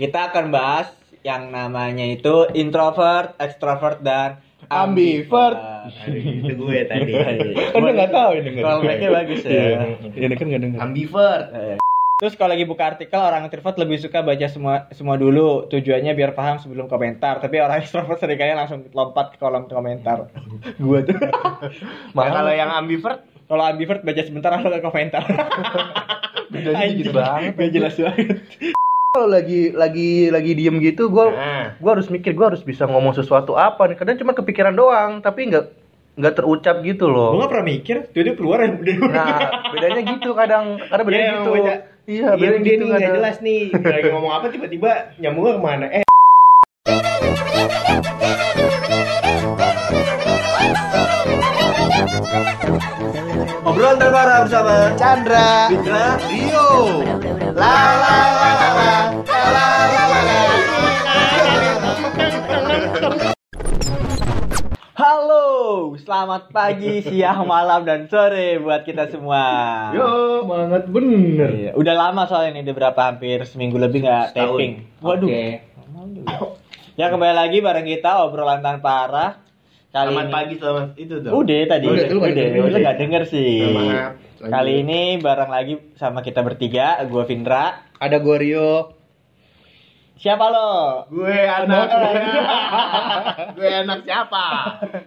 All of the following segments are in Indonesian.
Kita akan bahas yang namanya itu introvert, extrovert dan Ambivert. itu gue tadi Kan nggak tahu ini nggak Kalau mereka bagus ya. Ini kan nggak dengar. ambivert. Terus kalau lagi buka artikel orang introvert lebih suka baca semua semua dulu tujuannya biar paham sebelum komentar. Tapi orang extrovert sering kali langsung lompat ke kolom komentar. Gua tuh. nah, kalau yang ambivert Kalau ambivert baca sebentar langsung ke komentar. Bedanya gitu banget. Gak jelas banget. Kalau lagi lagi lagi diem gitu, gua nah gua harus mikir gua harus bisa ngomong sesuatu apa nih. Kadang cuma kepikiran doang, tapi nggak nggak terucap gitu Gue loh. gak pernah mikir, tuh dia keluar ya. Nah, bedanya gitu kadang. Karena bedanya Iya, gitu. Iya, iya bedanya dia gitu nih nggak kadang. jelas nih lagi ngomong apa tiba-tiba nyambungnya ke mana eh Obrolan terbaru bersama Chandra Fitra. Rio la la la Selamat pagi, siang, malam, dan sore buat kita semua. Yo, banget bener. Iya, Udah lama soalnya ini, udah berapa hampir seminggu lebih nggak taping. Waduh. Oke. Ya kembali lagi bareng kita obrolan tanpa arah. Kali selamat ini- pagi selamat itu tuh Udah tadi. Udah, udah, lu sih. nggak denger sih. Maaf. Kali ini bareng lagi sama kita bertiga, gua Vindra. Ada gua Rio. Siapa lo? gue anak gue anak siapa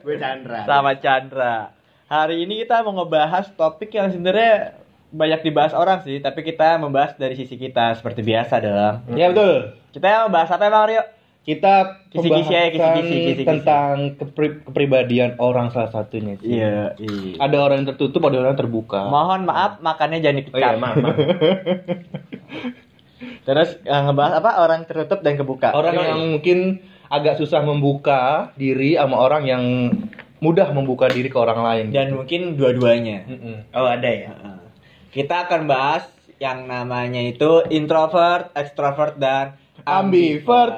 gue Chandra Sama Chandra. Hari ini kita mau ngebahas topik yang sebenarnya banyak dibahas orang sih, tapi kita membahas dari sisi kita seperti biasa dong. Ya betul. Kita membahas apa emang Rio? Kita Kisi-kisi aja, pembahasan kisi-kisi, kisi-kisi. tentang kepri- kepribadian orang salah satunya sih. Iya, iya. Ada orang yang tertutup, ada orang yang terbuka. Mohon maaf makannya jangan oh dipecah. iya maaf. Terus eh, ngebahas apa? Orang tertutup dan kebuka. Orang Yoi. yang mungkin agak susah membuka diri sama orang yang mudah membuka diri ke orang lain. dan mungkin dua-duanya. Oh ada ya Heeh. Kita akan bahas yang namanya itu introvert, extrovert dan Ambivert.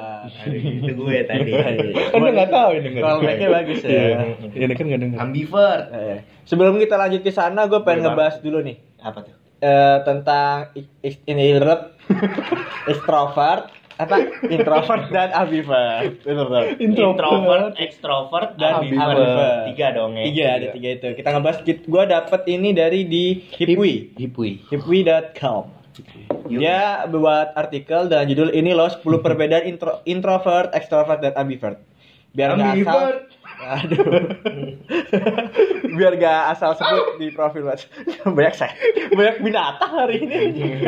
itu gue tadi Kan dia nggak tahu ini Kalau mereka bagus ya. Iya, ini kan nggak dengar. ambivert Eh, Sebelum kita lanjut ke sana, gue pengen ngebahas dulu nih apa tuh eh, tentang ini extrovert, apa introvert dan ambivert. Betul betul. introvert extrovert dan Dan ambivert tiga dong ya Tiga ada tiga itu. Kita ngebahas. Gue dapet ini dari di Hipwi. Hipwi. Hipwi.com. Dia buat artikel dengan judul ini loh 10 perbedaan intro, introvert, extrovert dan ambivert. Biar nggak asal. Aduh. Biar gak asal sebut di profil mas. Banyak saya. Banyak binatang hari ini.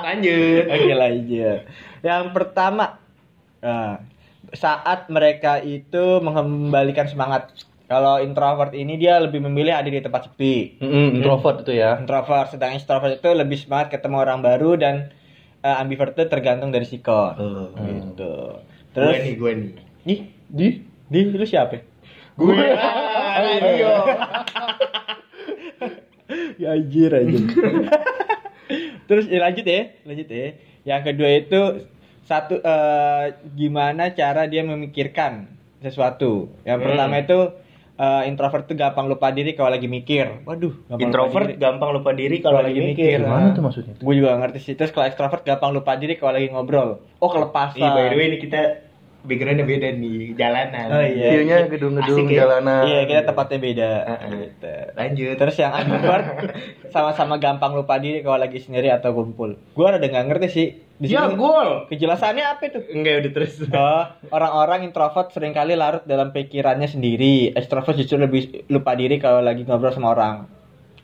lanjut Oke lanjut. Yang pertama, nah, saat mereka itu mengembalikan semangat. Kalau introvert ini dia lebih memilih ada di tempat sepi. Mm-mm, introvert itu ya. Introvert, sedang extrovert itu lebih semangat ketemu orang baru dan eh, ambivert itu tergantung dari sikon. Oh. Gitu. gue Terus, nih gue nih nih, Di di lu siapa? gue Rio ya anjir anjir. Terus ya, lanjut ya, lanjut ya. Yang kedua itu satu eh, gimana cara dia memikirkan sesuatu. Yang Hmm. pertama itu eh, introvert tuh gampang lupa diri kalau lagi mikir. Waduh, gampang introvert lupa diri. gampang lupa diri kalau lagi mikir Gimana tuh maksudnya? Gue juga ngerti sih. Terus kalau extrovert gampang lupa diri kalau lagi ngobrol. Oh, kelepasan. Ih, by the way ini kita backgroundnya beda nih jalanan Oh, iya. Feel-nya gedung-gedung Asik ya? jalanan. Iya, kita tempatnya beda. Heeh. Gitu. lanjut Terus yang ambivert sama-sama gampang lupa diri kalau lagi sendiri atau kumpul. Gue ada nggak ngerti sih. Di ya gol kejelasannya apa itu? enggak udah terus Oh, orang-orang introvert sering kali larut dalam pikirannya sendiri. Extrovert justru lebih lupa diri kalau lagi ngobrol sama orang.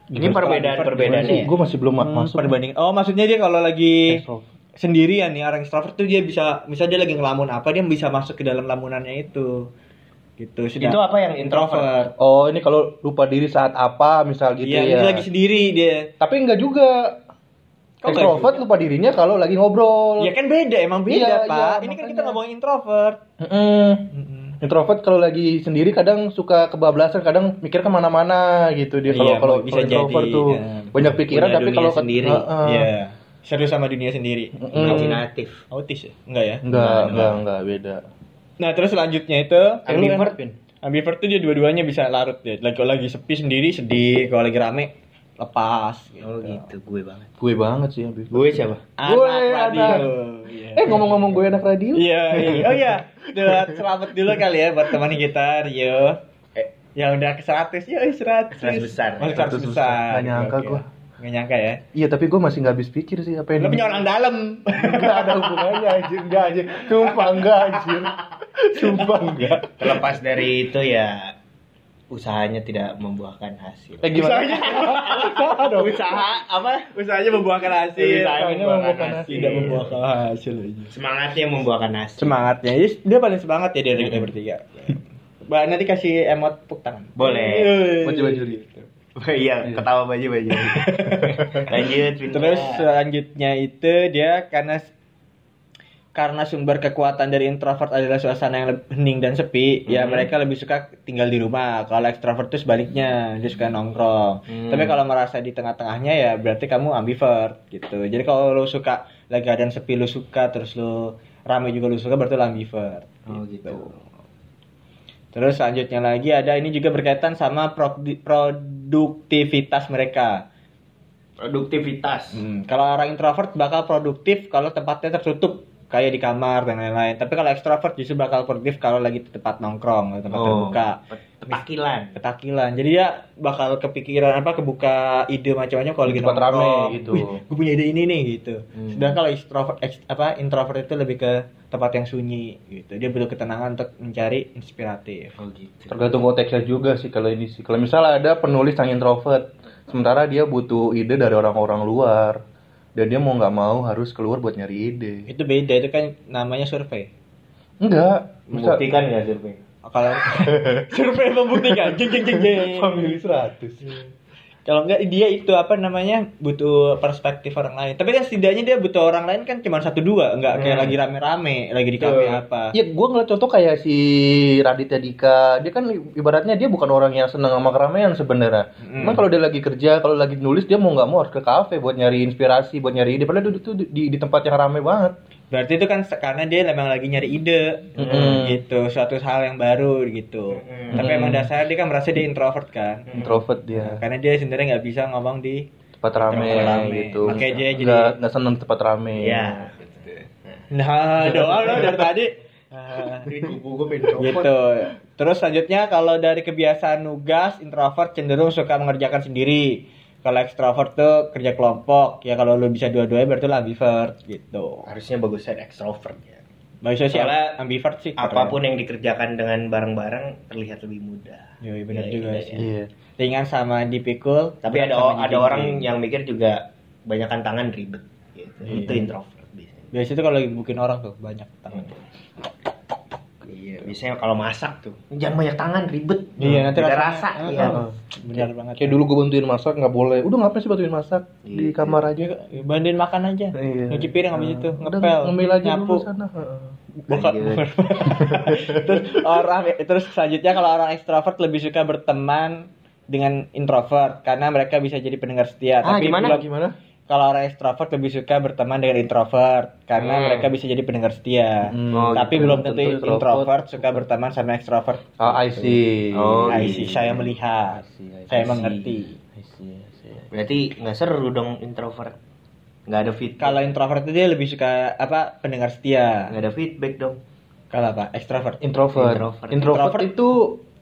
ini perbedaan perbedaannya ya? Gue masih belum Hmm, masuk. perbandingan. Oh, maksudnya dia kalau lagi Extrovert. Sendirian nih orang extrovert tuh dia bisa misalnya dia lagi ngelamun apa dia bisa masuk ke dalam lamunannya itu. Gitu. Sedang- Itu apa yang introvert? Oh, ini kalau lupa diri saat apa, misal gitu Iya, ya. dia lagi sendiri dia. Tapi enggak juga. Kok juga? lupa dirinya kalau lagi ngobrol. Ya kan beda, emang beda, Iya, Pak. iya, Ini kan makanya. kita ngomongin introvert. Mm-mm. Mm-mm. Introvert kalau lagi sendiri kadang suka kebablasan, kadang mikir ke mana-mana gitu dia kalau Iya, kalau bisa kalau introvert jadi, tuh ya. banyak pikiran tapi kalau sendiri. Heeh. Iya. Seru sama dunia sendiri. Mm. imajinatif Autis ya? Enggak ya? Enggak, enggak, enggak beda. Nah, terus selanjutnya itu ambivert Pin. ambivert tuh dia dua-duanya bisa larut ya. Lagi kalau lagi sepi sendiri sedih, kalau lagi rame lepas gitu. Oh gitu, gue banget. Gue banget sih ambivert. Gue siapa? Anak Gue radio. anak. Iya. Eh ngomong-ngomong gue anak radio. Iya, iya. Oh iya. Buat selamat dulu kali ya buat teman kita Rio. Eh. Yang udah ke 100. Yo, 100. 100 besar. Oh, 100 100 besar. Nggak nyangka Oke. Nggak nyangka ya. Iya tapi gue masih nggak habis pikir sih apa yang Lo punya orang dalam. Enggak ada hubungannya anjir, enggak anjir. Sumpah enggak anjir. Sumpah enggak. Terlepas dari itu ya usahanya tidak membuahkan hasil. Eh gimana? Usahanya. Usaha dong. Usaha apa? Usahanya membuahkan hasil. Usahanya membuahkan hasil. Tidak membuahkan hasil. Semangatnya membuahkan hasil. Semangatnya. Jadi dia paling semangat ya dari kita bertiga. Mbak nanti kasih emot tepuk tangan. Boleh. Baju-baju gitu. iya, ketawa baju baju. Lanjut. pindah. Terus selanjutnya itu dia karena karena sumber kekuatan dari introvert adalah suasana yang lebih hening dan sepi, ya Hmm. mereka lebih suka tinggal di rumah. Kalau ekstrovert itu sebaliknya, dia suka nongkrong. Hmm. Tapi kalau merasa di tengah-tengahnya ya berarti kamu ambivert gitu. Jadi kalau lu suka lagi keadaan sepi lu suka, terus lu rame juga lu suka berarti lu ambivert. Oh gitu. Terus selanjutnya lagi ada ini juga berkaitan sama produ- produktivitas mereka. Produktivitas. Hmm, kalau orang introvert bakal produktif kalau tempatnya tertutup kayak di kamar dan lain-lain. Tapi kalau ekstrovert justru bakal produktif kalau lagi di tempat nongkrong, tempat terbuka, pet- Petakilan. ketakilan. Jadi dia bakal kepikiran apa kebuka ide macam-macam kalau lagi Tempat rame nongkrong. gitu. Wih, gue punya ide ini nih gitu. Hmm. Sedangkan kalau extrovert ex- apa introvert itu lebih ke tempat yang sunyi gitu. Dia butuh ketenangan untuk mencari inspiratif. Oh gitu. Tergantung konteksnya juga sih kalau ini sih. Kalau misalnya ada penulis yang introvert, sementara dia butuh ide dari orang-orang luar, dan dia mau nggak mau harus keluar buat nyari ide. Itu beda itu kan namanya survei. Enggak, Membuktikan nggak survei? Kalau survei membuktikan, jeng jeng jeng jeng. family 100. Kalau enggak dia itu apa namanya butuh perspektif orang lain. Tapi kan setidaknya dia butuh orang lain kan cuma satu dua, enggak kayak Hmm. lagi rame-rame, lagi di kafe apa. Iya, gue ngeliat contoh kayak si Raditya Dika, dia kan ibaratnya dia bukan orang yang senang sama keramaian sebenarnya. Mm. Cuman kalau dia lagi kerja, kalau lagi nulis dia mau nggak mau harus ke kafe buat nyari inspirasi, buat nyari ide. Padahal itu di, di, di tempat yang rame banget. Berarti itu kan karena dia memang lagi nyari ide, Mm-mm. gitu, suatu hal yang baru gitu. Mm-mm. Tapi emang dasarnya dia kan merasa dia introvert kan. Introvert dia, Karena dia sebenarnya nggak bisa ngomong di tempat rame, Tempat rame. gitu. Makanya dia jadi- nggak nggak seneng tempat rame. Iya. Nah, doa lo dari tadi. Gitu. Terus selanjutnya kalau dari kebiasaan nugas, introvert cenderung suka mengerjakan sendiri. Kalau ekstrovert tuh kerja kelompok. Ya kalau lu bisa dua-duanya berarti lu ambivert gitu. Harusnya bagusnya extrovert ya. Bagusnya sih Soalnya ambivert sih. Apa pun yang dikerjakan dengan bareng-bareng terlihat lebih mudah. Iya benar Iya, juga iya, sih. Iya. Ringan sama dipikul. Tapi ada ada orang yang mikir juga banyakkan tangan ribet. Gitu. Iya. Itu introvert biasanya. Biasanya tuh kalau lagi bikin orang tuh banyak tangan. Iya, biasanya kalau masak tuh jangan banyak tangan ribet. Iya, nanti Beda rasanya- rasa. Ah, Iya. ah. Benar banget. Kayak dulu gue bantuin masak nggak boleh. Udah ngapain sih bantuin masak di Iya. kamar aja? Bantuin makan aja. Iya. Nyuci piring habis itu, ngepel, ngemil aja nyapu. dulu sana. Heeh. Bukan. Terus orang terus selanjutnya kalau orang ekstrovert lebih suka berteman dengan introvert karena mereka bisa jadi pendengar setia. Ah, Tapi gimana? Gimana? Kalau orang ekstrovert lebih suka berteman dengan introvert karena Hmm. mereka bisa jadi pendengar setia. Hmm, Oh, Tapi gitu. belum tentu Tentu introvert. introvert. suka berteman sama ekstrovert. Ah, I see. Oh, I gitu. see, saya melihat, I see, I saya see. mengerti. I see, I see. Berarti nggak seru dong introvert. Nggak ada feedback. Kalau introvert itu dia lebih suka apa pendengar setia. nggak ada feedback dong. Kalau apa ekstrovert. Introvert. Introvert. Introvert, Introvert. itu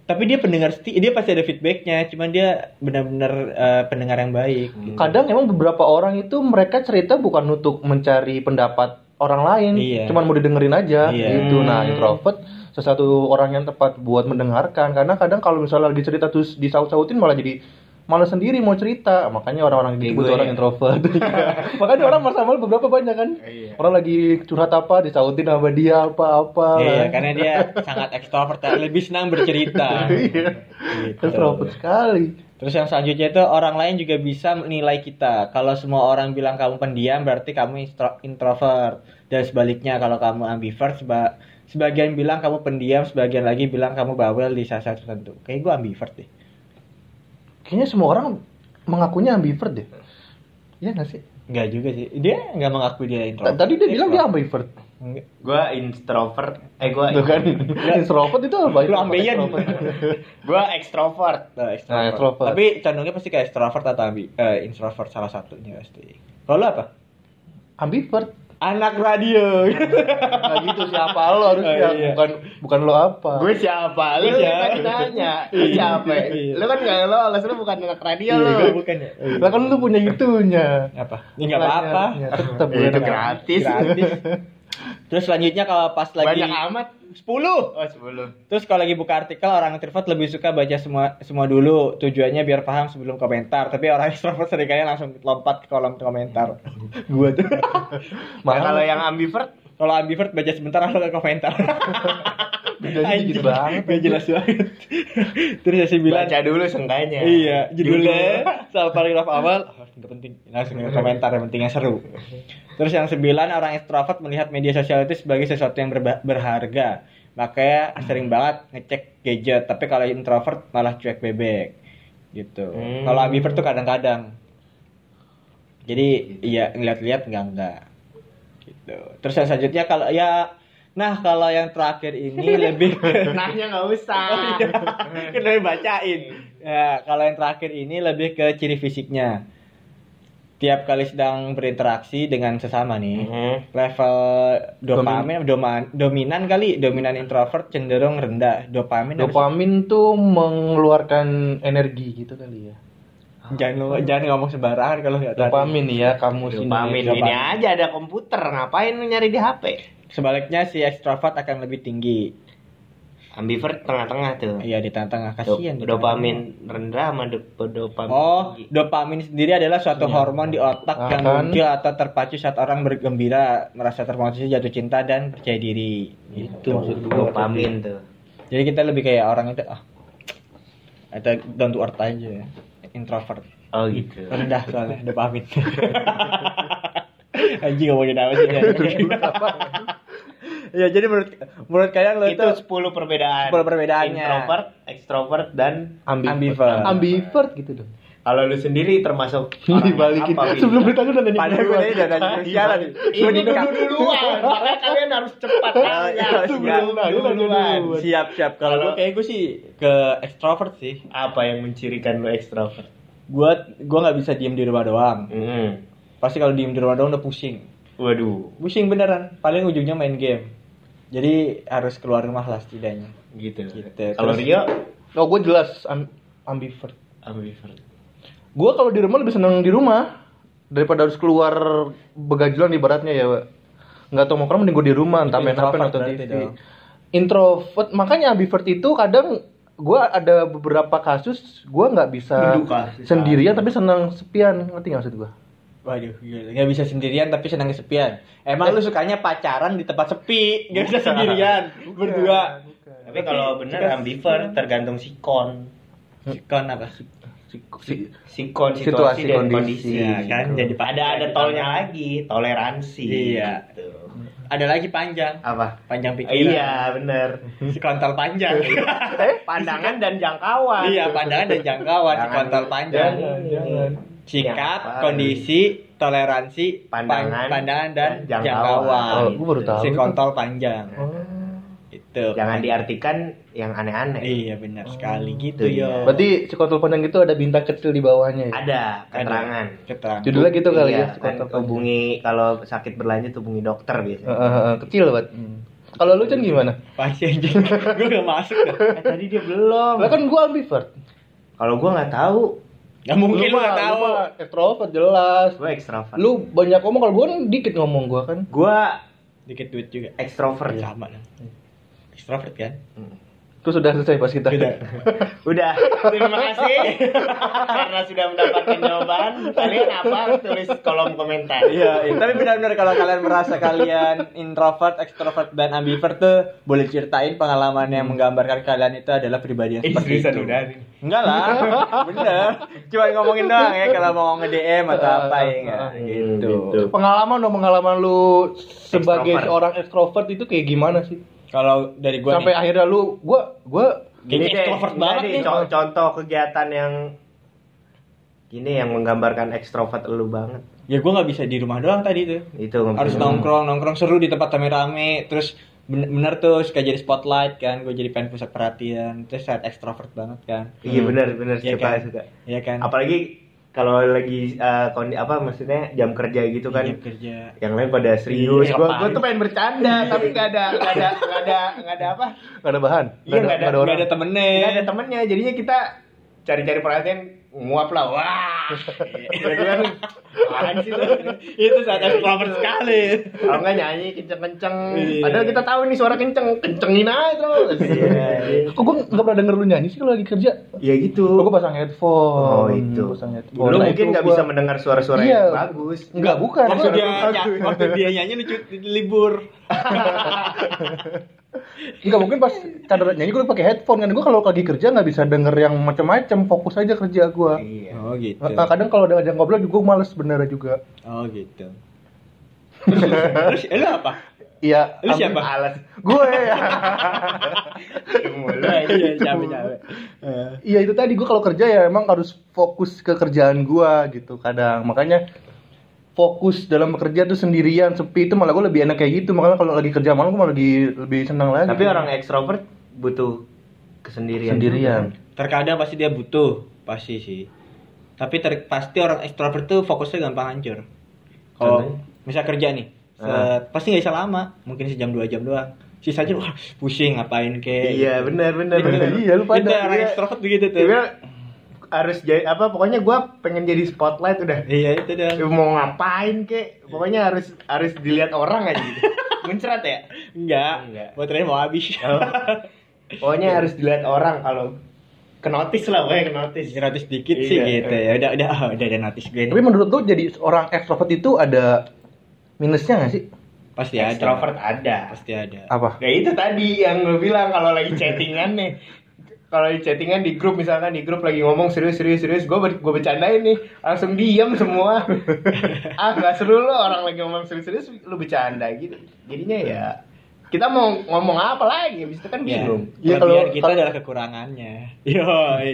Tapi dia pendengar setia, dia pasti ada feedbacknya. Cuman dia benar-benar eh, pendengar yang baik. Hmm. gitu. kadang emang beberapa orang itu mereka cerita bukan untuk mencari pendapat orang lain, Iya. cuman mau didengerin aja Iya. gitu. Nah, Hmm. introvert sesuatu orang yang tepat buat mendengarkan karena kadang kalau misalnya lagi cerita terus disaut-sautin malah jadi malah sendiri mau cerita makanya orang-orang gitu butuh orang ya. introvert makanya orang masa malu beberapa banyak kan Iya. orang lagi curhat apa disautin sama dia apa-apa Iya, kan. karena dia sangat ekstrovert, lebih senang bercerita. Iya. Gitu. introvert sekali Terus yang selanjutnya itu orang lain juga bisa menilai kita. Kalau semua orang bilang kamu pendiam, berarti kamu intro- introvert. Dan sebaliknya kalau kamu ambivert, seba- sebagian bilang kamu pendiam, sebagian lagi bilang kamu bawel di saat-saat tertentu. Kayak gue ambivert deh. Kayaknya semua orang mengakunya ambivert deh Iya nggak sih? Enggak juga sih. Dia nggak mengakui dia introvert. Tadi dia bilang dia ambivert. Enggak. Gua introvert. Eh gua Tuh kan. Introvert itu apa? Lu ambeien. gua extrovert. Nah, Nah, extrovert. Tapi condongnya pasti kayak extrovert atau ambi, eh, introvert salah satunya pasti. Kalau lu apa? Ambivert. Anak radio. Nah gitu siapa lo harusnya Oh, iya. bukan bukan lo apa. Gue siapa? Lu Gua kan siapa? tadi nanya. Siapa? Iya. Lu kan gak lolos, lu bukan anak radio Iya, gua bukan ya. Lah kan lu punya itunya. Apa? Ini enggak apa-apa. Tetep Itu gratis. Gratis. Terus selanjutnya kalau pas lagi Banyak amat. 10. Oh, 10. Terus kalau lagi buka artikel orang introvert lebih suka baca semua semua dulu tujuannya biar paham sebelum komentar. Tapi orang extrovert sering kali langsung lompat ke kolom komentar. Gua tuh. Nah, kalau yang ambivert Kalau ambivert baca sebentar langsung ke komentar. Bedanya gitu banget. Gak jelas banget. Terus yang sembilan. baca dulu seenggaknya. Iya, judulnya soal paragraf awal oh, nggak penting. Langsung ke komentar yang penting yang seru. Terus yang sembilan orang extrovert melihat media sosial itu sebagai sesuatu yang berharga. Makanya sering banget ngecek gadget. Tapi kalau introvert malah cuek bebek. Gitu. Hmm. Kalau ambivert tuh kadang-kadang. Jadi iya ngeliat-liat enggak enggak. Gitu. Terus yang selanjutnya kalau ya Nah kalau yang terakhir ini lebih Nahnya nggak usah. Oh iya. Kan udah bacain. Ya, kalau yang terakhir ini lebih ke ciri fisiknya. Tiap kali sedang berinteraksi dengan sesama nih, Mhm. level dopamin, doma- dominan kali, dominan introvert cenderung rendah. Dopamin? Dopamin tuh mengeluarkan energi gitu kali ya. Jangan lu- jangan ngomong sembarangan kalau nggak tahu. Dopamin ya kamu sini. Dopamin ini aja ada komputer, ngapain lu nyari di HP? Sebaliknya si ekstrovert akan lebih tinggi. Ambivert tengah-tengah tuh. Iya di tengah-tengah Do- kasihan. di dopamin rendah sama do- dopamin Oh, tinggi. dopamin sendiri adalah suatu hormon di otak yang Akan- muncul atau terpacu saat orang bergembira, merasa termotivasi, jatuh cinta dan percaya diri. Itu maksud gua. dopamin tuh. Jadi kita lebih kayak orang itu ah atau down to earth aja, introvert. Oh gitu. Rendah soalnya dopamin. Anjing ngomongin apa sih? ya jadi menurut menurut kalian lo Itu itu 10 perbedaan. 10 perbedaannya. Introvert, extrovert dan Ambivert. Ambivert. Ambivert gitu dong. Kalau lu sendiri termasuk orang yang Dibalikin. apa, Vin? Sebelum ditanya udah nanya Padahal gue udah nanya siaran. Ini dulu duluan, makanya kalian harus cepat iya, Sebelum siap. nanya, nanya duluan. Siap siap. Kalau gue kayak gue sih ke extrovert sih. Apa yang mencirikan lu extrovert? Gue gue nggak bisa diem di rumah doang. Hmm. Pasti kalau diem di rumah doang udah pusing. Waduh, Pusing beneran. Paling ujungnya main game. Jadi harus keluar rumah lah setidaknya. gitu. Gitu. Kalau Rio Oh gue jelas am- ambivert. ambivert. Gue kalau di rumah lebih seneng di rumah daripada harus keluar begajulan ibaratnya ya. Nggak tahu mau ke mana mending gue di rumah entah main HP introvert nonton TV. dong. Introvert makanya ambivert itu kadang gue ada beberapa kasus gue nggak bisa Menduka. sendirian tapi senang sepian ngerti nggak maksud gue? Waduh, nggak bisa sendirian tapi senang kesepian. Emang lu sukanya pacaran di tempat sepi, nggak bisa sendirian, berdua. Tapi kalau bener ambivert tergantung sikon. Sikon apa? Si, Sikon Situasi, situasi, dan kondisi. kondisi. Ya, kan jadi Ada ada tolnya lagi, toleransi. Iya. Gitu. Ada lagi panjang, Apa? panjang pikiran. Iya, bener. Si kontol panjang. Pandangan dan jangkauan. iya, pandangan dan jangkauan si kontol panjang. jangan, jangan. Sikap, Yang apa? kondisi, toleransi, pan- Pandangan, pandangan dan jangkauan. jangkauan. Oh, gua baru tahu Si kontol panjang. Oh. Itu. Jangan diartikan yang aneh-aneh. Iya, benar sekali gitu Itu yo. dia. Berarti si kontol panjang itu ada bintang kecil di bawahnya ya? Ada keterangan. Keterangan. Judulnya gitu kali Iya, ya, kan kontol panjang. hubungi kalau sakit berlanjut hubungi dokter biasanya. eh, eh, kecil banget. Kalau lu Chan gimana? Pasti anjing. Gue gak masuk dah. Eh, tadi dia belum. Lah kan gua ambivert. Kalau gua nggak tahu, Gak mungkin lu gak tahu. mah Extrovert jelas. gua ekstrovert. Lu banyak ngomong kalau gua kan dikit ngomong gua kan. Gua Dikit duit juga. ekstrovert. Sama lah. Extrovert kan? Terus sudah selesai pas kita. Udah. Udah, terima kasih karena sudah mendapatkan jawaban. Kalian apa? Tulis kolom komentar. Iya, iya. tapi benar-benar kalau kalian merasa kalian introvert, extrovert dan ambivert tuh boleh ceritain pengalaman yang menggambarkan kalian itu adalah pribadi yang seperti itu. Enggak lah, bener. Cuma ngomongin doang ya kalau mau nge-DM atau apa ya enggak Hmm, gitu. gitu. Pengalaman dong pengalaman lu sebagai Extrovert. seorang ekstrovert itu kayak gimana sih? Kalau dari gua Sampai nih, akhirnya lu gua gua Ini Gini deh, extrovert banget nih. co- contoh kegiatan yang gini yang menggambarkan ekstrovert lu banget. ya gue nggak bisa di rumah doang tadi tuh. Itu harus nongkrong nongkrong seru di tempat rame-rame. Terus bener, bener tuh suka jadi spotlight kan. Gue jadi pengen pusat perhatian. Terus saat ekstrovert banget kan. Iya benar benar Iya suka kan? suka. Iya kan? Apalagi kalau lagi eh, kondi apa maksudnya jam kerja gitu kan. Iya, kerja Yang lain pada serius. Iya, Gua apaan? gua tuh pengen bercanda tapi nggak ada nggak ada nggak ada nggak ada apa? Gak ada bahan. Iya, nggak ada- nggak ada temennya Nggak ada temennya. Jadinya kita cari-cari perhatian nguap lah. Wah. Apaan sih lu? itu saat ekstrovert sekali Kalau nggak nyanyi kenceng-kenceng. Iya. Padahal kita tahu nih suara kenceng, kencengin aja terus. Iya. Kok gue gak pernah denger lu nyanyi sih kalau lagi kerja? Ya gitu. Oh, gue pasang headphone. Oh, itu. Pasang headphone. Lu mungkin itu nggak bisa mendengar suara-suara Iya. yang bagus. Enggak, bukan. waktu dia waktu dia nyanyi lucu libur Enggak mungkin pas cadar nyanyi gue pakai headphone kan gue kalau lagi kerja nggak bisa denger yang macam-macam fokus aja kerja gue. Iya. oh gitu Nah, kadang kalau udah ngajak ngobrol juga gue males bener juga. oh gitu terus eh, lu apa Iya. Lu siapa? Alas. Gue ya. Iya itu tadi gue kalau kerja ya emang harus fokus ke kerjaan gue gitu kadang makanya fokus dalam bekerja tuh sendirian sepi itu malah gue lebih enak kayak gitu makanya kalau lagi kerja malam gue malah lebih lebih senang lagi. Tapi orang ekstrovert butuh kesendirian. sendirian. terkadang pasti dia butuh pasti sih tapi ter- pasti orang ekstrovert tuh fokusnya gampang hancur kalau misal kerja nih set, pasti nggak bisa lama mungkin sejam dua jam doang sisanya wah pusing ngapain kek Iya, benar benar benar. Iya, lu pada. itu orang Iya. ekstrovert begitu tuh Dia harus jadi apa pokoknya gua pengen jadi spotlight udah. iya itu dah Mau ngapain kek? Pokoknya harus harus dilihat orang aja gitu. Muncrat ya? enggak Enggak. baterainya mau habis Oh. Pokoknya harus dilihat orang kalau ke notice lah, pokoknya ke notice. gratis dikit sih Iya. gitu ya udah udah oh, udah ada notice gue Tapi menurut lu jadi orang ekstrovert itu ada minusnya nggak sih? pasti ada Extrovert ada. pasti ada Apa? Ya itu tadi yang gue bilang kalau lagi chattingan nih. Kalau di chattingan di grup misalkan di grup lagi ngomong serius serius serius gue gue bercandain nih langsung diam semua ah nggak seru lo orang lagi ngomong serius serius lu bercanda gitu jadinya ya kita mau ngomong apa lagi habis itu kan Ya, bingung Iya, kelebihan kalau- kita kalau- adalah kekurangannya. Yo,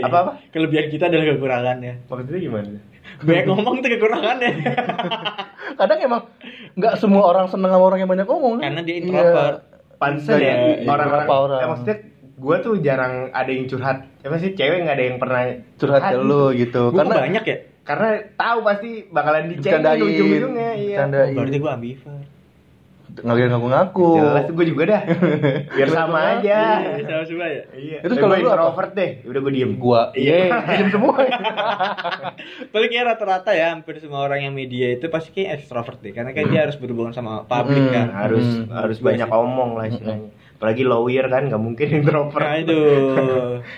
Apa-apa? Kelebihan kita adalah kekurangannya. maksudnya gimana Banyak ngomong tuh kekurangannya. Kadang emang nggak semua orang seneng sama orang yang banyak ngomong. kan? Karena dia introvert. pantesan Iya, ya iya, orang-orang beberapa orang. ya, maksudnya gue tuh jarang ada yang curhat apa sih cewek nggak ada yang pernah Curhat ke lu gitu. Gua Karena banyak ya. karena tahu pasti bakalan dicengin Bercandain, ujung-ujungnya iya bercandain. Berarti gua ambivert. bisa ngaku-ngaku. jelas gue juga dah biar sama aja Iya, sama semua ya. iya Terus Eh, kalau apa? introvert deh udah gue diem Gua, Iya. iya, diem semua. Tapi kayak rata-rata ya hampir semua orang yang media itu pasti kayak ekstrovert deh. Karena kan dia harus berhubungan sama publik Hmm. kan. harus Hmm. harus banyak omong lah istilahnya apalagi lawyer kan nggak mungkin introvert Nah itu.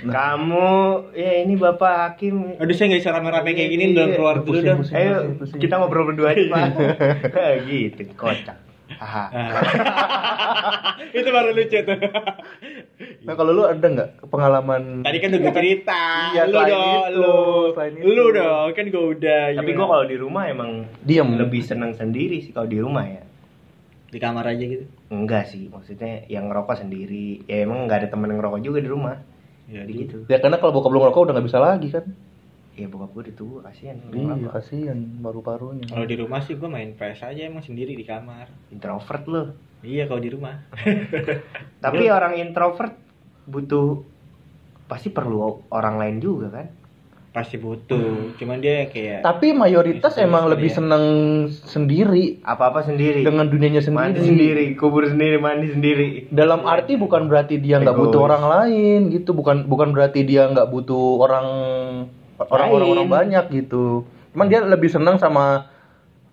kamu ya ini bapak hakim Aduh saya nggak bisa rame-rame kayak gini Iya. dong keluar dulu dong. ayo pusing. kita ngobrol berdua aja pak gitu kocak Haha. Ah. itu baru lucu tuh. Nah kalau lu ada nggak pengalaman? Tadi kan udah cerita. Iya, lu dong, lu. Lu dong, kan gue udah. tapi gue kalau di rumah emang Diem. lebih senang sendiri sih kalau di rumah ya di kamar aja gitu. enggak sih maksudnya yang ngerokok sendiri ya emang nggak ada temen yang ngerokok juga di rumah Ya, jadi gitu Ya karena kalau bokap lu ngerokok udah nggak bisa lagi kan? ya bokap gue udah tua kasihan Iya kasihan paru-parunya. Kalau di rumah sih gue main PS aja emang sendiri di kamar. introvert loh Iya kalau di rumah. tapi orang introvert butuh pasti perlu orang lain juga kan Pasti butuh. Cuman dia kayak Tapi mayoritas emang lebih seneng sendiri apa apa sendiri dengan dunianya mandi sendiri. sendiri kubur sendiri mandi sendiri Dalam arti bukan berarti dia nggak butuh orang lain gitu, bukan bukan berarti dia nggak butuh orang orang-orang orang Lain. banyak gitu. Cuman dia lebih senang sama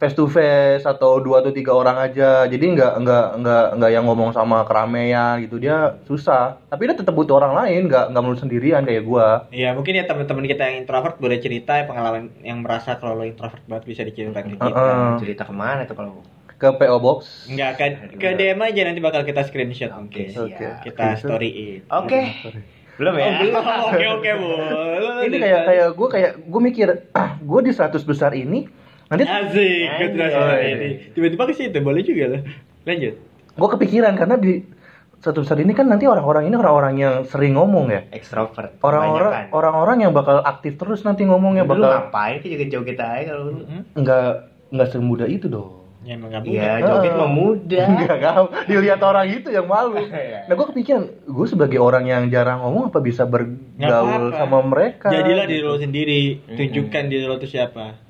face to face atau dua atau tiga orang aja. Jadi nggak nggak nggak nggak yang ngomong sama keramaian gitu. Dia susah. Tapi dia tetap butuh orang lain, nggak nggak melulu sendirian kayak gua. Iya mungkin ya teman-teman kita yang introvert boleh cerita ya pengalaman yang merasa kalau lo introvert banget bisa diceritain ke kita. Heeh. cerita ke mana tuh kalau Ke PO Box. Enggak ke, ke DM aja nanti bakal kita screenshot mungkin. siap. Oke. Kita storyin. oke belum ya Oke oke bu. Ini kayak kayak gue kayak gue mikir, ah, gue di 100 besar ini nanti Asik, terasa ini. Tiba-tiba ke situ boleh juga lah. Lanjut. gue kepikiran karena di satu besar ini kan nanti orang-orang ini orang-orang yang sering ngomong ya ekstrovert orang-orang orang-orang yang bakal aktif terus nanti ngomongnya lu bakal ngapain sih juga jauh kita aja kalau lu nggak nggak semudah itu dong. Ya emang nggak Iya, mudah. joget Ah. mah mudah. Enggak, enggak. Dilihat orang itu yang malu. Iya. Nah, gue kepikiran, gue sebagai orang yang jarang ngomong apa bisa bergaul sama mereka. Jadilah diri lo sendiri, tunjukkan diri lo itu siapa.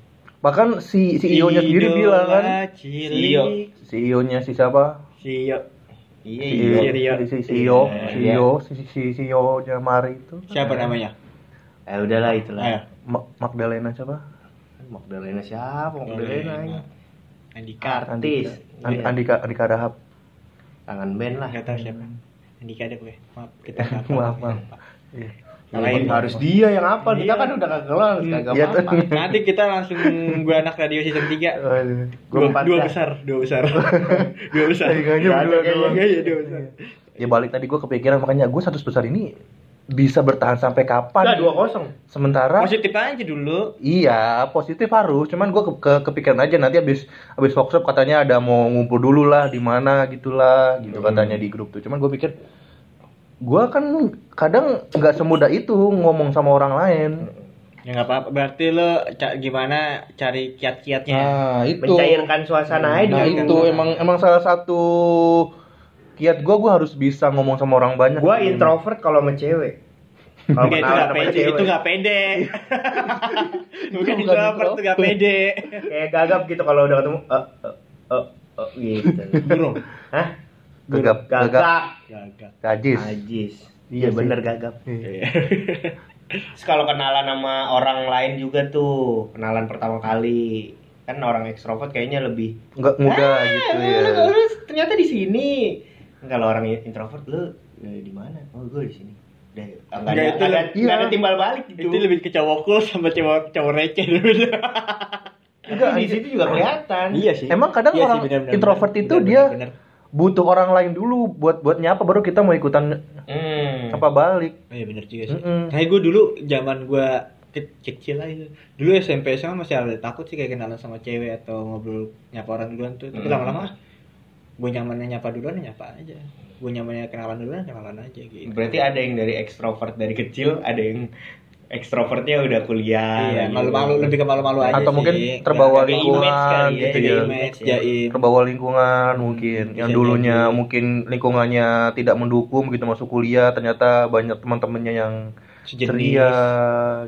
Bahkan si CEO-nya sendiri bilang kan, Cilik. CEO-nya si siapa? CEO. Iya, Si iya. Si CEO, Iya. CEO, si si CEO-nya Mari itu. Siapa namanya? Eh udahlah itulah. Ma- Magdalena siapa? Magdalena siapa? Magdalena. Ini. Andika. Artis. Andi- Iya. Andika Andika Dahab. Tangan band lah. Tahu siapa. Andika ada gue. Maaf, kita Maaf, maaf. Iya. Lain harus dia yang apa? Kita Iya. kan udah kagak kenal, kagak Iya, apa-apa. Nanti kita langsung gue anak radio season 3 Aduh. Gua dua, empat dua dah. besar, dua besar, dua besar. Berdua kayaknya. Iya, dua besar. Ya balik tadi gue kepikiran makanya gue satu besar ini bisa bertahan sampai kapan? Udah dua kosong. Sementara Positif aja dulu. Iya, positif harus. Cuman gue ke, ke- kepikiran aja nanti abis abis workshop katanya ada mau ngumpul dulu lah di mana gitulah gitu katanya di grup tuh. Cuman gue pikir gue kan kadang nggak semudah itu ngomong sama orang lain. Ya nggak apa-apa. Berarti lo ca- gimana cari kiat-kiatnya? Nah itu. Mencairkan suasana aja. Nah dengan- itu emang emang salah satu kiat gue gue harus bisa ngomong sama orang banyak. Gua introvert kalau sama cewek. Kalau Oke, itu nggak pede, cewek. itu nggak pede. Bukan Bukan introvert, itu nggak pede. Kayak gagap gitu kalau udah ketemu. Eh, eh, eh, eh, gitu. Burung. Hah? Gagap, gagap, gajis. Najis. Iya Iya bener gagap. Iya. Terus kalau kenalan sama orang lain juga tuh, kenalan pertama kali. Kan orang ekstrovert kayaknya lebih Nggak mudah "Ah, gitu ya. lu- lu ternyata di sini. Kalau orang introvert lu di mana? Oh, gue di sini. Udah, Nggak, ada, itu nggak ada, nggak ada iya. timbal balik gitu. Itu lebih ke cowok cool sama cowok cowok receh dulu. Tapi di situ juga kelihatan. iya sih. Emang kadang Iya sih, orang benar-benar, introvert benar, itu benar, dia benar. Butuh orang lain dulu buat buat nyapa baru kita mau ikutan Hmm. apa balik. Oh, iya bener juga sih. Mm-mm. Kayak gue dulu zaman gue ke- kecil aja. Dulu SMP SMA masih ada takut sih kayak kenalan sama cewek atau ngobrol nyapa orang duluan tuh. Tapi Hmm. lama-lama gue nyamannya nyapa duluan ya nyapa aja. Gue nyamannya kenalan duluan kenalan aja gitu. Berarti ada yang dari ekstrovert dari kecil, ada yang ekstrovertnya udah kuliah. Iya, gitu. malu-malu lebih ke malu-malu aja Atau sih. mungkin terbawa lingkungan kali ya, gitu ya. image, Iya. jaim. Terbawa lingkungan mungkin yang Bisa dulunya jadi. mungkin lingkungannya tidak mendukung gitu masuk kuliah ternyata banyak teman-temannya yang Sejenis. ceria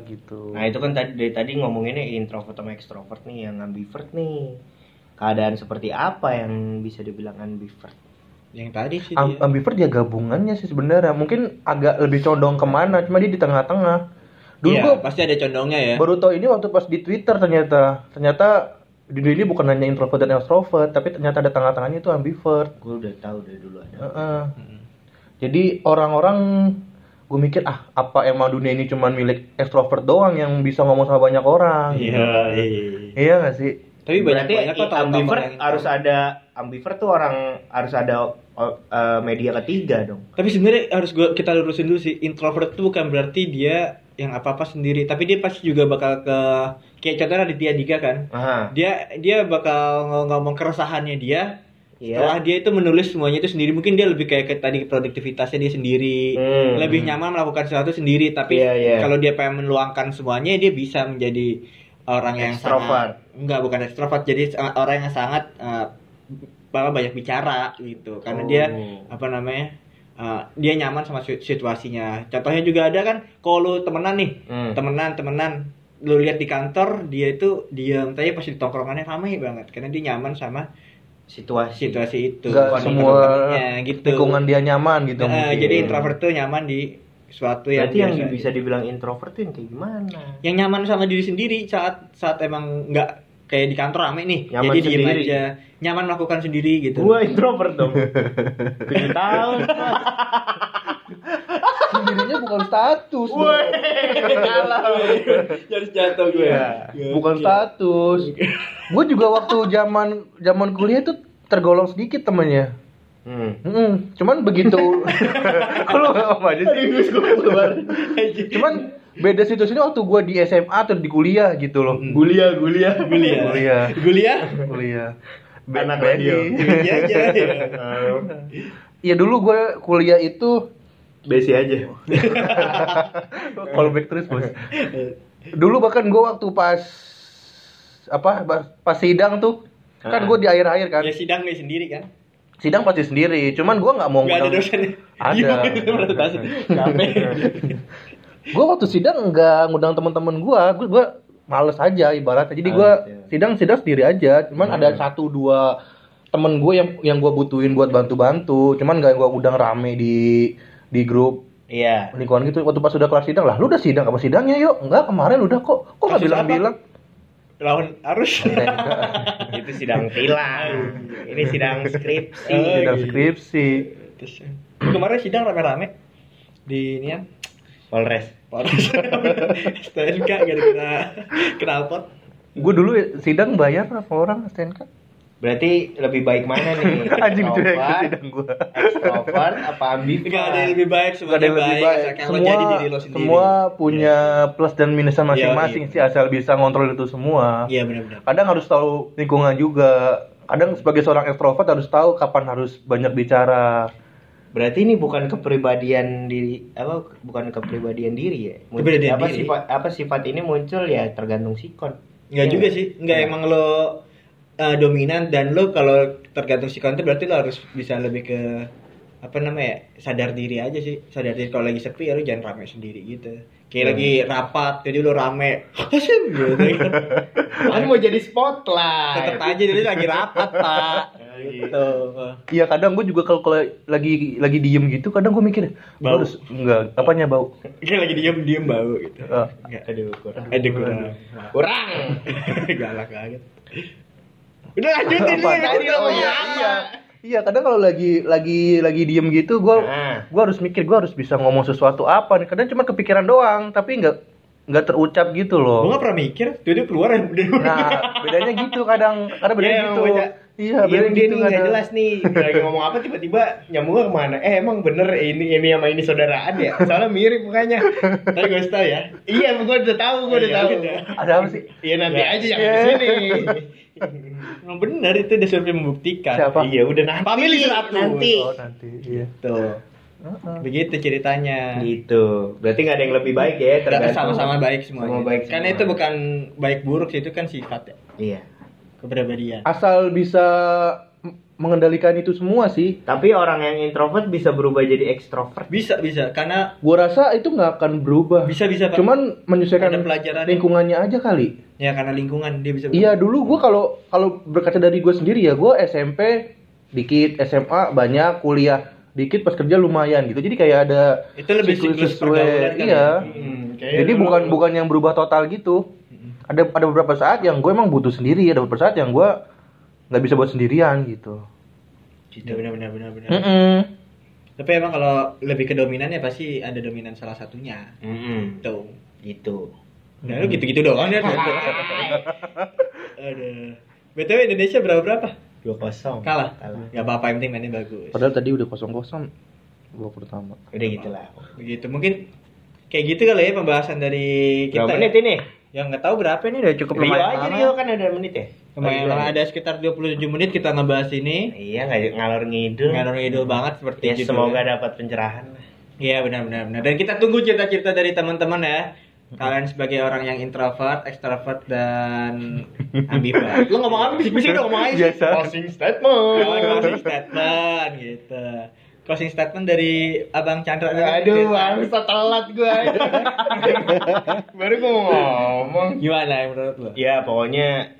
gitu. Nah itu kan tadi dari tadi ngomonginnya introvert sama extrovert nih yang ambivert nih. Keadaan seperti apa yang bisa dibilang ambivert? Yang tadi sih Am- dia. ambivert ya gabungannya sih sebenarnya. Mungkin agak lebih condong ke mana, cuma dia di tengah-tengah. Dulu Iya, gua pasti ada condongnya ya. baru tahu ini waktu pas di Twitter ternyata. Ternyata di dunia ini bukan hanya introvert dan extrovert, tapi ternyata ada tengah-tengahnya itu ambivert. Gue udah tahu dari dulu ada. Heeh. Jadi orang-orang gue mikir ah apa emang dunia ini cuma milik extrovert doang yang bisa ngomong sama banyak orang? Iya, iya. Iya gak sih? Tapi banyak Berarti banyak kok ambivert yang- harus ada ambivert tuh orang harus ada eh, media ketiga dong. Tapi sebenarnya harus gua kita lurusin dulu sih introvert itu bukan berarti dia yang apa apa sendiri, tapi dia pasti juga bakal ke kayak contohnya Aditya Dika kan. Aha. Dia dia bakal ng- ngomong keresahannya dia. Iya. Setelah dia itu menulis semuanya itu sendiri, mungkin dia lebih kayak ke tadi produktivitasnya dia sendiri, Hmm. lebih nyaman melakukan sesuatu sendiri. Tapi Iya, iya. kalau dia pengen meluangkan semuanya, dia bisa menjadi orang yang Extrovert. sangat enggak bukan ekstrovert, jadi orang yang sangat eh, bakal banyak bicara gitu, karena Oh. dia apa namanya uh, dia nyaman sama si- situasinya contohnya juga ada kan kalau lu temenan nih Hmm. temenan temenan lu lihat di kantor dia itu diam tapi pasti di tongkrongannya ramai banget karena dia nyaman sama Situasi. situasi itu Gak semua gitu lingkungan dia nyaman gitu. Mungkin. jadi introvert tuh nyaman di suatu yang Berarti yang biasa bisa dibilang introvert tuh yang kayak gimana? yang nyaman sama diri sendiri saat saat emang nggak kayak di kantor rame nih Nyaman jadi diem sendiri. aja nyaman melakukan sendiri gitu Gua introvert dong. Tujuh tahun. sendirinya bukan status. Woi, kalah. harus jatuh gue Iya. bukan status. gue juga waktu zaman zaman kuliah tuh tergolong sedikit temennya. Hmm. Hmm, cuman begitu. Kalau apa aja sih? cuman beda situasinya waktu gue di SMA atau di kuliah gitu loh. Gulia, gulia. Gulia. Kuliah. Gulia. Kuliah. Anak Be- radio. Iya aja. Iya dulu gue kuliah itu Besi aja. callback terus bos. Dulu bahkan gue waktu pas apa pas- sidang tuh kan Ah. gue di akhir-akhir kan Ya sidang nih sendiri kan. sidang pasti sendiri cuman gue nggak mau Enggak ada dosennya. Ada. Gue waktu sidang nggak ngundang teman-teman gue gue gue males aja ibaratnya. Jadi gue Males, ya. sidang sidang sendiri aja. Cuman ada satu dua temen gue yang yang gue butuhin buat bantu-bantu. Cuman gak gue undang rame di di grup. Iya. lingkungan gitu. Waktu pas udah kelar sidang lah lu udah sidang apa sidangnya yuk? Enggak kemarin udah kok. Kok nggak bilang-bilang? Lawan arus. Itu sidang tilang. Ini sidang skripsi. Oh, sidang skripsi. Terus kemarin sidang rame-rame. Di ini ya. Polres. Polres. STNK gara-gara knalpot. gue dulu sidang bayar apa orang STNK Berarti lebih baik mana nih? anjing ikut Extrovert, sidang gue Extrovert apa ambivert? Enggak ada yang lebih baik, Gak ada yang lebih baik. Semua, jadi diri lo sendiri. semua punya plus dan minusnya masing-masing Iya, sih asal bisa ngontrol itu semua. Iya benar-benar. Kadang harus tahu lingkungan juga. Kadang sebagai seorang ekstrovert harus tahu kapan harus banyak bicara. Berarti ini bukan kepribadian diri apa bukan kepribadian diri ya? Mun- Kepribadian apa diri. sifat apa sifat ini muncul ya tergantung sikon. Enggak Iya juga sih. Enggak Iya. emang lo uh, dominan dan lo kalau tergantung si konten berarti lo harus bisa lebih ke apa namanya sadar diri aja sih sadar diri kalau lagi sepi ya lo jangan rame sendiri gitu kayak lagi rapat jadi lo rame asyik gitu Kan mau jadi spotlight. tetep aja jadi lagi rapat pak gitu Iya kadang gue juga kalau kalau lagi lagi diem gitu kadang gue mikir gua Bau. harus enggak apanya bau. kayak lagi diem diem bau gitu Eh, Enggak. Aduh, kurang. ada kurang Kurang. galak banget udah lanjutin nih tadi lo Oh, iya? Iya. Kadang kalau lagi lagi lagi diem gitu gue Nah. gue harus mikir gue harus bisa ngomong sesuatu apa nih. Kadang cuma kepikiran doang tapi nggak nggak terucap gitu Gue loh. gak pernah mikir, dia dia keluar udah Nah, bedanya gitu kadang. Kadang bedanya Iya, gitu. beda. Iya, Iya, dia gitu nih nggak kadang. jelas nih lagi ngomong apa tiba-tiba nyambungnya ke mana? Eh emang bener ini ini sama ini saudaraan ya? Soalnya mirip mukanya. Tapi gue tau ya. iya, gue udah tahu, gue udah Iya, tahu. udah. Ada apa sih? Iya nanti Ya. aja yang Iya. di sini. Emang benar itu udah survei membuktikan. Siapa? Iya udah nanti. Family 100. nanti. Oh, nanti. Iya. Tuh. Heeh. Begitu ceritanya. Gitu. Berarti nggak ada yang lebih baik ya? Nggak, tergantung. sama-sama baik semuanya. Sama baik Karena itu bukan baik buruk sih, itu kan sifat ya. Iya. Kepribadian. Asal bisa mengendalikan itu semua sih. Tapi orang yang introvert bisa berubah jadi ekstrovert. Bisa, bisa. Karena Gua rasa itu nggak akan berubah. bisa bisa Pak. Cuman menyesuaikan Ada pelajaran. lingkungannya aja kali. ya karena lingkungan dia bisa. Iya dulu gua kalau kalau berkaca dari gue sendiri ya gue SMP dikit SMA banyak kuliah dikit pas kerja lumayan gitu jadi kayak ada Itu lebih siklus kan iya ya? Hmm, kayak jadi bukan bukan yang berubah total gitu ada ada beberapa saat yang gue emang butuh sendiri ada beberapa saat yang gue nggak bisa buat sendirian gitu Gitu, benar benar benar benar. Mm-mm. Tapi emang kalau lebih ke dominannya pasti ada dominan salah satunya. Mm-mm. Tuh. Gitu. Nah, lu gitu-gitu doang ya. Aduh. BTW Indonesia berapa berapa? Dua kosong. Kalah. Kalah. Gak apa-apa yang penting mainnya bagus. padahal tadi udah kosong kosong gua pertama Udah gitu lah. Begitu. Mungkin kayak gitu kali ya pembahasan dari kita. Berapa menit ya. ini? Yang nggak tahu berapa ini udah cukup Rio lumayan aja lama. Rio kan ada menit ya? Lumayan lama ada sekitar 27 menit kita ngebahas ini. Iya nggak ngalor ngidul. Ngalor ngidul banget seperti Ya judulnya. semoga dapat pencerahan. Iya benar benar benar. Dan kita tunggu cerita-cerita dari teman-teman ya. Kalian sebagai orang yang introvert, extrovert dan ambivert. Lu ngomong apa bisik-bisik udah ngomong aja. Biasa. Closing statement. Oh, closing statement gitu. Closing statement dari Abang Chandra. Aduh, bangsa telat gue. Baru gue mau ngomong. Gimana ya menurut lu? Ya pokoknya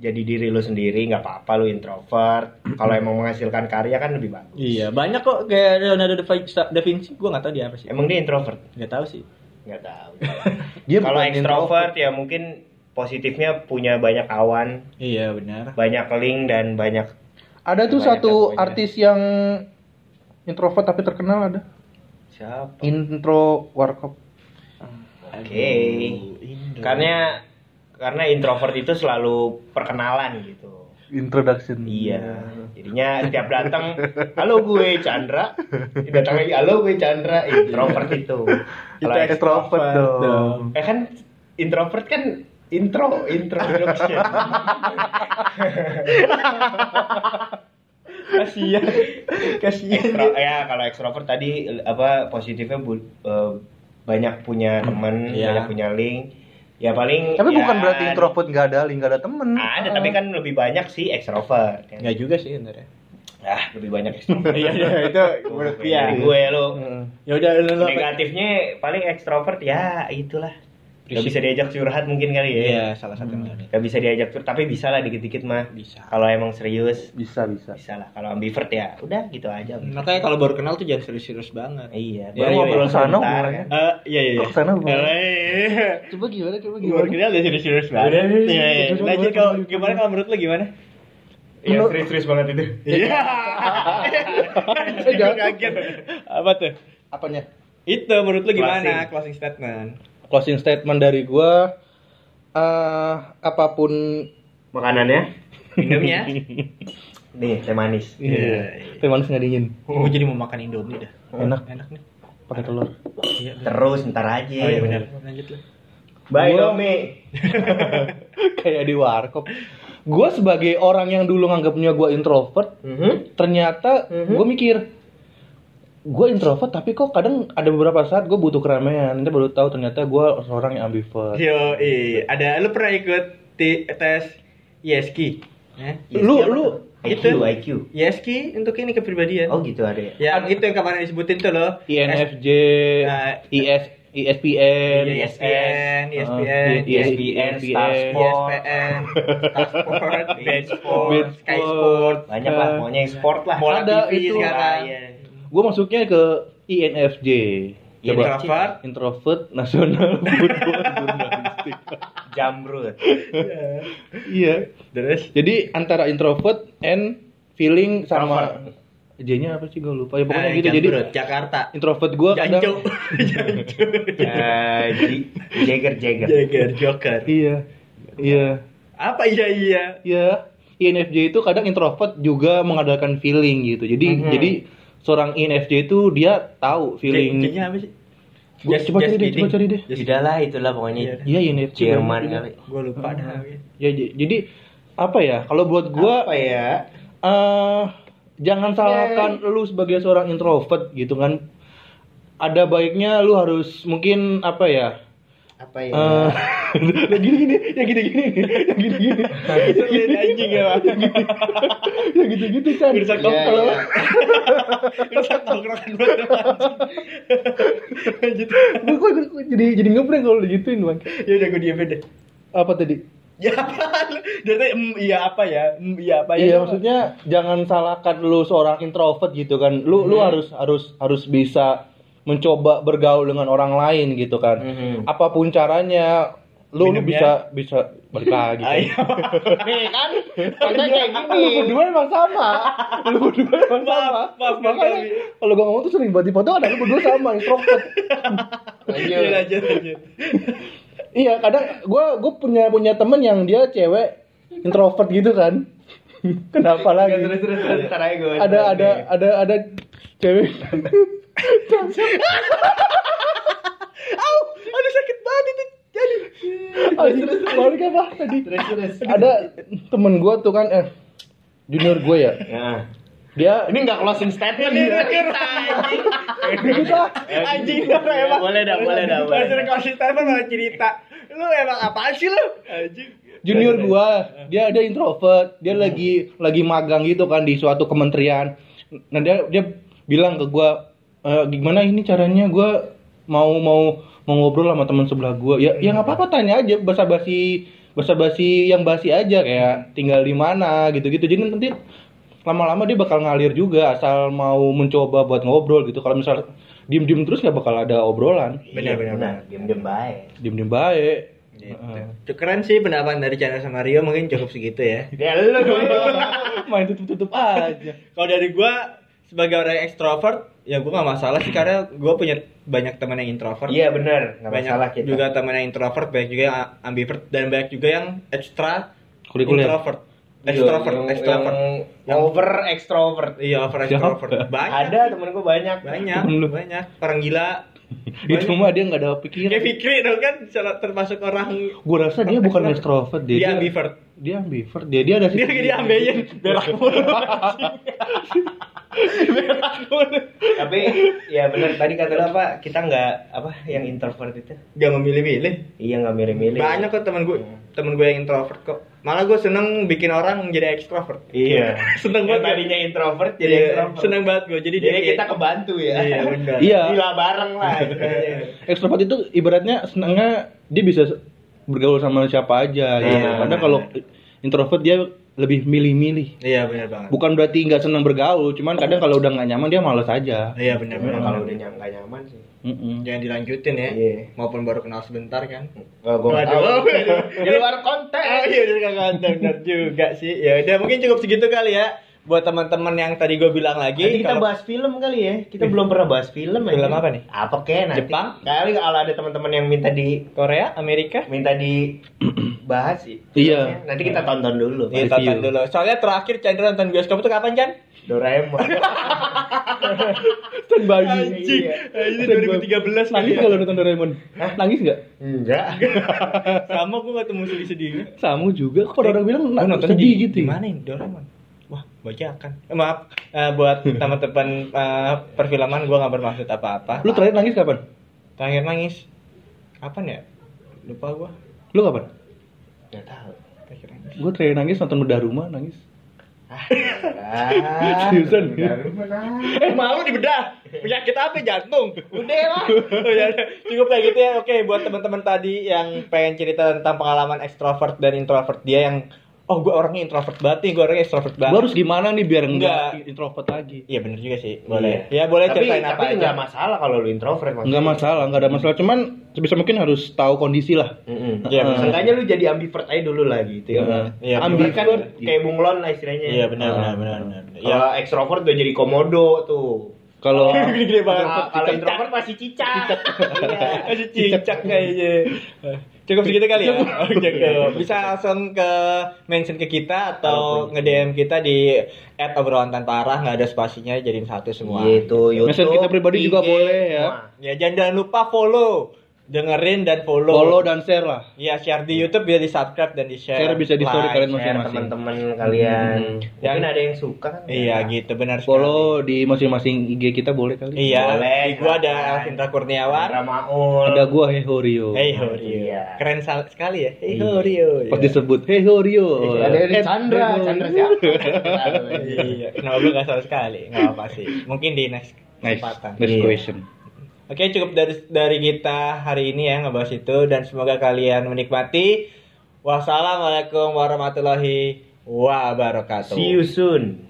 jadi diri lu sendiri nggak apa-apa lu introvert. Kalau emang menghasilkan karya kan lebih bagus. Iya, banyak kok kayak Leonardo da Vinci, gua nggak tahu dia apa sih. Emang dia introvert? Nggak tahu sih. Nggak tahu. dia Kalau bukan extrovert ya mungkin positifnya punya banyak kawan, Iya benar. banyak link dan banyak ada tuh Banyak satu artis yang introvert tapi terkenal ada siapa? intro warkop Oke. Karena karena introvert itu selalu perkenalan gitu. introduction Iya. Jadinya setiap datang, halo gue Chandra. Datang lagi, halo gue Chandra. Introvert itu. Kalau Kita extrovert dong eh kan introvert kan intro, introduction. Kasihan. Kasihan. Ekstro- ya kalau ekstrovert tadi apa positifnya bu- eh, banyak punya teman, Iya. banyak punya link. Ya paling Tapi ya, bukan berarti introvert nggak ada link, nggak ada temen. Ada, tapi kan lebih banyak sih ekstrovert. kan. Enggak juga sih sebenarnya. Ah, lebih banyak ekstrovert. Iya, iya, itu menurut dia. gue lo. Ya udah. Negatifnya paling ekstrovert ya itulah. Gak bisa diajak curhat mungkin kali ya. Iya, salah satu. Gak bisa diajak curhat, tapi bisa lah dikit-dikit mah. Bisa. Kalau emang serius, Bisa bisa. bisa lah. Kalau ambivert ya, udah gitu aja. Makanya kalau baru kenal tuh jangan serius-serius banget. Iya, Ya, baru iya, ngobrol iya. Sebentar hubungannya. kan. Eh, iya iya. Kok ke sana hubungannya? Eh, Coba gimana? Coba Baru kenal udah serius-serius banget. Udah, Iya, iya. Lanjut kalau gimana kalau menurut lu gimana? Iya, serius-serius banget itu. Iya. Jangan. kaget. Apa tuh? Apanya? Itu menurut lu gimana closing statement? Closing statement dari gua eh apa pun Makanannya? Minumnya? Nih, teh manis. Iya. Teh manis nggak dingin. Gue jadi mau makan Indomie dah. Enak. Enak nih. Pakai telur. Iya. Terus ntar aja. Oh iya benar. Lanjut lu. Bye, Gua- Domi. Kayak di warkop. Gue sebagai orang yang dulu nganggapnya gue introvert, Mhm. ternyata Mhm. gue mikir gue introvert tapi kok kadang ada beberapa saat gue butuh keramaian nanti baru tahu ternyata gue seorang yang ambivert Yo, iya. Ada lu pernah ikut tes ISK? Eh? Lu- lu-? IQ, itu. IQ. ISK untuk ini kepribadian. Oh gitu ada ya. Yang itu yang kemarin disebutin tuh loh. INFJ Nah, IS ISPN ISPN, Uh, ESPN, ISPN, Sport. ESPN, Starsport, Bench Sport, Bench Sky Sport. Banyak lah, pokoknya yang sport lah. Ada itu. sekarang. Gue masuknya ke INFJ Introvert. introvert nasional jurnalistik Jamrut. iya Terus jadi antara introvert and feeling sama J-nya apa sih gue lupa ya pokoknya Nah, gitu jadi Jakarta. introvert gue kadang Jancu. Eh, J- Jagger Jagger. Jagger, Joker. iya iya Apa iya iya? iya INFJ itu kadang introvert juga mengadakan feeling gitu jadi Mhm. jadi seorang INFJ itu dia tahu feeling J-nya apa sih? Gua- coba cari deh coba cari deh Sudah lah itulah pokoknya. iya INFJ Jerman kali. Gue lupa dah. ya j- jadi apa ya kalau buat gue Apa ya? eh jangan salahkan lu sebagai seorang introvert gitu kan. Ada baiknya lu harus mungkin apa ya? Apa ya? Eh yang gini gini, yang gini gini, yang gini gini. Lihat anjing ya, Pak. Yang gitu gitu kan. Tongkrong. iya. Rusak tongkrongan banget. Lanjut. Gue jadi jadi ngeblank kalau digituin bang. Ya udah gue diemin deh. Apa tadi? Ya apa? Tadi mm, iya apa ya? Mm, iya apa ya? Iya maksudnya jangan salahkan lu seorang introvert gitu kan. Lu lu harus harus harus bisa mencoba bergaul dengan orang lain gitu kan. Mhm. Apa pun caranya lu lu bisa bisa balik lagi. kan. Ayo. Nih kan, katanya kayak Lu gini. berdua emang sama. Lu berdua emang sama. Maaf, maaf, Makanya kalau gua ngomong tuh sering buat di foto ada lu berdua sama introvert. Iya lanjut lanjut. iya, kadang gua gua punya punya temen yang dia cewek introvert gitu kan. Kenapa lagi? Terus terus terus ntar aja gue. ada ada ada ada cewek Au, aduh sakit banget itu. Jadi. Balik apa tadi Terus terus. ada temen gua tuh kan eh junior gue ya Ya. dia Ini nggak closing statement nih terakhir anjing. ah Anjing emang. Boleh dah, boleh dah, boleh. Langsung konsisten malah cerita. Lu emang apaan sih lu? Anjing. junior gua dia dia introvert dia lagi lagi magang gitu kan di suatu kementerian nah dia dia bilang ke gua "Eh, gimana ini caranya? Gua mau mau mau ngobrol sama teman sebelah gua. Ya ya nggak apa-apa tanya aja. Basa-basi basa-basi yang basi aja. Kayak tinggal di mana gitu-gitu. Jadi nanti lama-lama dia bakal ngalir juga asal mau mencoba buat ngobrol gitu. Kalau misal diem-diem terus nggak bakal ada obrolan. Benar, benar, benar. Diam-diam baik. diem-diem baik. Gitu. Keren sih pendapat dari channel sama Rio mungkin cukup segitu ya. Ya lu main tutup-tutup aja. Kalau dari gua sebagai orang ekstrovert, ya gua nggak masalah sih karena gua punya banyak teman yang introvert. Iya benar, nggak banyak masalah kita. juga teman yang introvert, banyak juga yang ambivert dan banyak juga yang extra Kurikuler. introvert. Extrovert, Yang- extrovert. yang over extrovert. Iya, over Siapa? extrovert. Banyak. Ada temen gue banyak. Banyak, banyak. Orang gila. itu mah dia nggak ada pikiran Kayak Fikri dong kan salah- termasuk orang gue rasa dia bukan extrovert dia dia ambivert. Dia ambivert dia dia ada Dia lagi diambeien berak mulu. berak mulu. Tapi ya benar tadi kata lo apa? Kita nggak apa yang introvert itu? Gak memilih-milih. Iya nggak milih-milih. Banyak kok temen gue, temen gue yang introvert kok. Malah gue seneng bikin orang jadi ekstrovert. Iya. seneng banget. tadinya introvert jadi Iya, seneng banget gue. Jadi, Jadi dia kita kebantu ya. Iya, benar. Iya. Gila bareng lah. ekstrovert itu ibaratnya senangnya dia bisa bergaul sama siapa aja gitu. Iya, Karena kalau introvert dia lebih milih-milih. Iya benar banget. Bukan berarti nggak senang bergaul, cuman kadang kalau udah nggak nyaman dia malas aja. Iya benar benar. kalau udah nggak nyaman sih. Mm-mm. Jangan dilanjutin ya. Iya. Maupun baru kenal sebentar kan. Gak gue Waduh. Di luar konteks. Oh iya udah kagak benar juga sih. Ya udah mungkin cukup segitu kali ya buat teman-teman yang tadi gue bilang lagi. Nanti kita kalau- bahas film kali ya. Kita belum pernah bahas film. Film anjing. apa nih? Apa kek nanti? Jepang? Kali kalau ada teman-teman yang minta di Korea, Amerika. minta di bahas sih. Iya. Nanti kita tonton dulu. Iya, tonton dulu. Soalnya terakhir Chandra nonton bioskop itu kapan, Chan? Doraemon. By me. Anjing. Iya. By- 2013 Nangis kalau nonton Doraemon? Nangis nggak? Enggak. Sama gue gak temu sedih-sedihnya. Samu juga. Kok orang bilang nonton sedih di, gitu. Di ya? mana ini Doraemon? Bajakan. Eh, maaf eh, buat teman-teman eh, perfilman gue gak bermaksud apa-apa. Lu terakhir nangis kapan? Terakhir nangis. Kapan ya? Lupa gue. Lu kapan? Enggak tahu. Terakhir nangis. Gue terakhir nangis nonton Bedah Rumah nangis. Ah, Seriusan? benar. Eh malu di bedah. Penyakit apa jantung? Udah lah. Oh, ya udah. Cukup kayak gitu ya. Oke, buat teman-teman tadi yang pengen cerita tentang pengalaman ekstrovert dan introvert dia yang oh gue orangnya introvert banget nih, gue orangnya extrovert banget. Gue harus gimana nih biar Enggak. enggak introvert lagi? Iya bener juga sih. Boleh. Ya boleh tapi, ceritain apa tapi aja. enggak masalah kalau lu introvert maksudnya. Enggak masalah, enggak ada masalah. Cuman sebisa mungkin harus tahu kondisi lah. Iya, Heeh. bener. Seenggaknya lu jadi ambivert aja dulu lah gitu ya. Iya. Iya, ambivert kan kayak bunglon lah istilahnya. Iya benar Ah. benar benar. Ya ekstrovert udah jadi komodo tuh. Kalau gede-gede banget. Kalau introvert masih cicak. Iya. Masih cicak kayaknya. Cukup segitu kali ya. Oke, cukup. Bisa langsung ke mention ke kita atau nge-DM kita di @obrolan tanpa arah nggak ada spasinya jadiin satu semua. Gitu, YouTube. Message kita pribadi juga boleh ya. Ya jangan, jangan lupa follow, dengerin dan follow. follow dan share lah. Ya share di YouTube bisa di subscribe dan di share. Share bisa di story Like. kalian masing-masing. teman-teman kalian. Hmm. Mungkin Yang- ada yang suka kan? Iya gitu benar sekali. Follow di masing-masing IG kita boleh kali. Iya, Boleh, di gua ada. Alvinta Kurniawan. Ramaul. Ada gua Hehorio. Hey Horio. Iya. Keren sekali ya. Hey Iya. Horio. Pas disebut Hehorio. Ada dari Eh, Chandra. Chandra siapa? Iya, kenapa gue gak salah sekali? Gak apa sih. Mungkin di next Nice. kesempatan. Next Iya. question. Oke, cukup dari dari kita hari ini ya ngebahas itu dan semoga kalian menikmati. Wassalamualaikum warahmatullahi wabarakatuh. See you soon.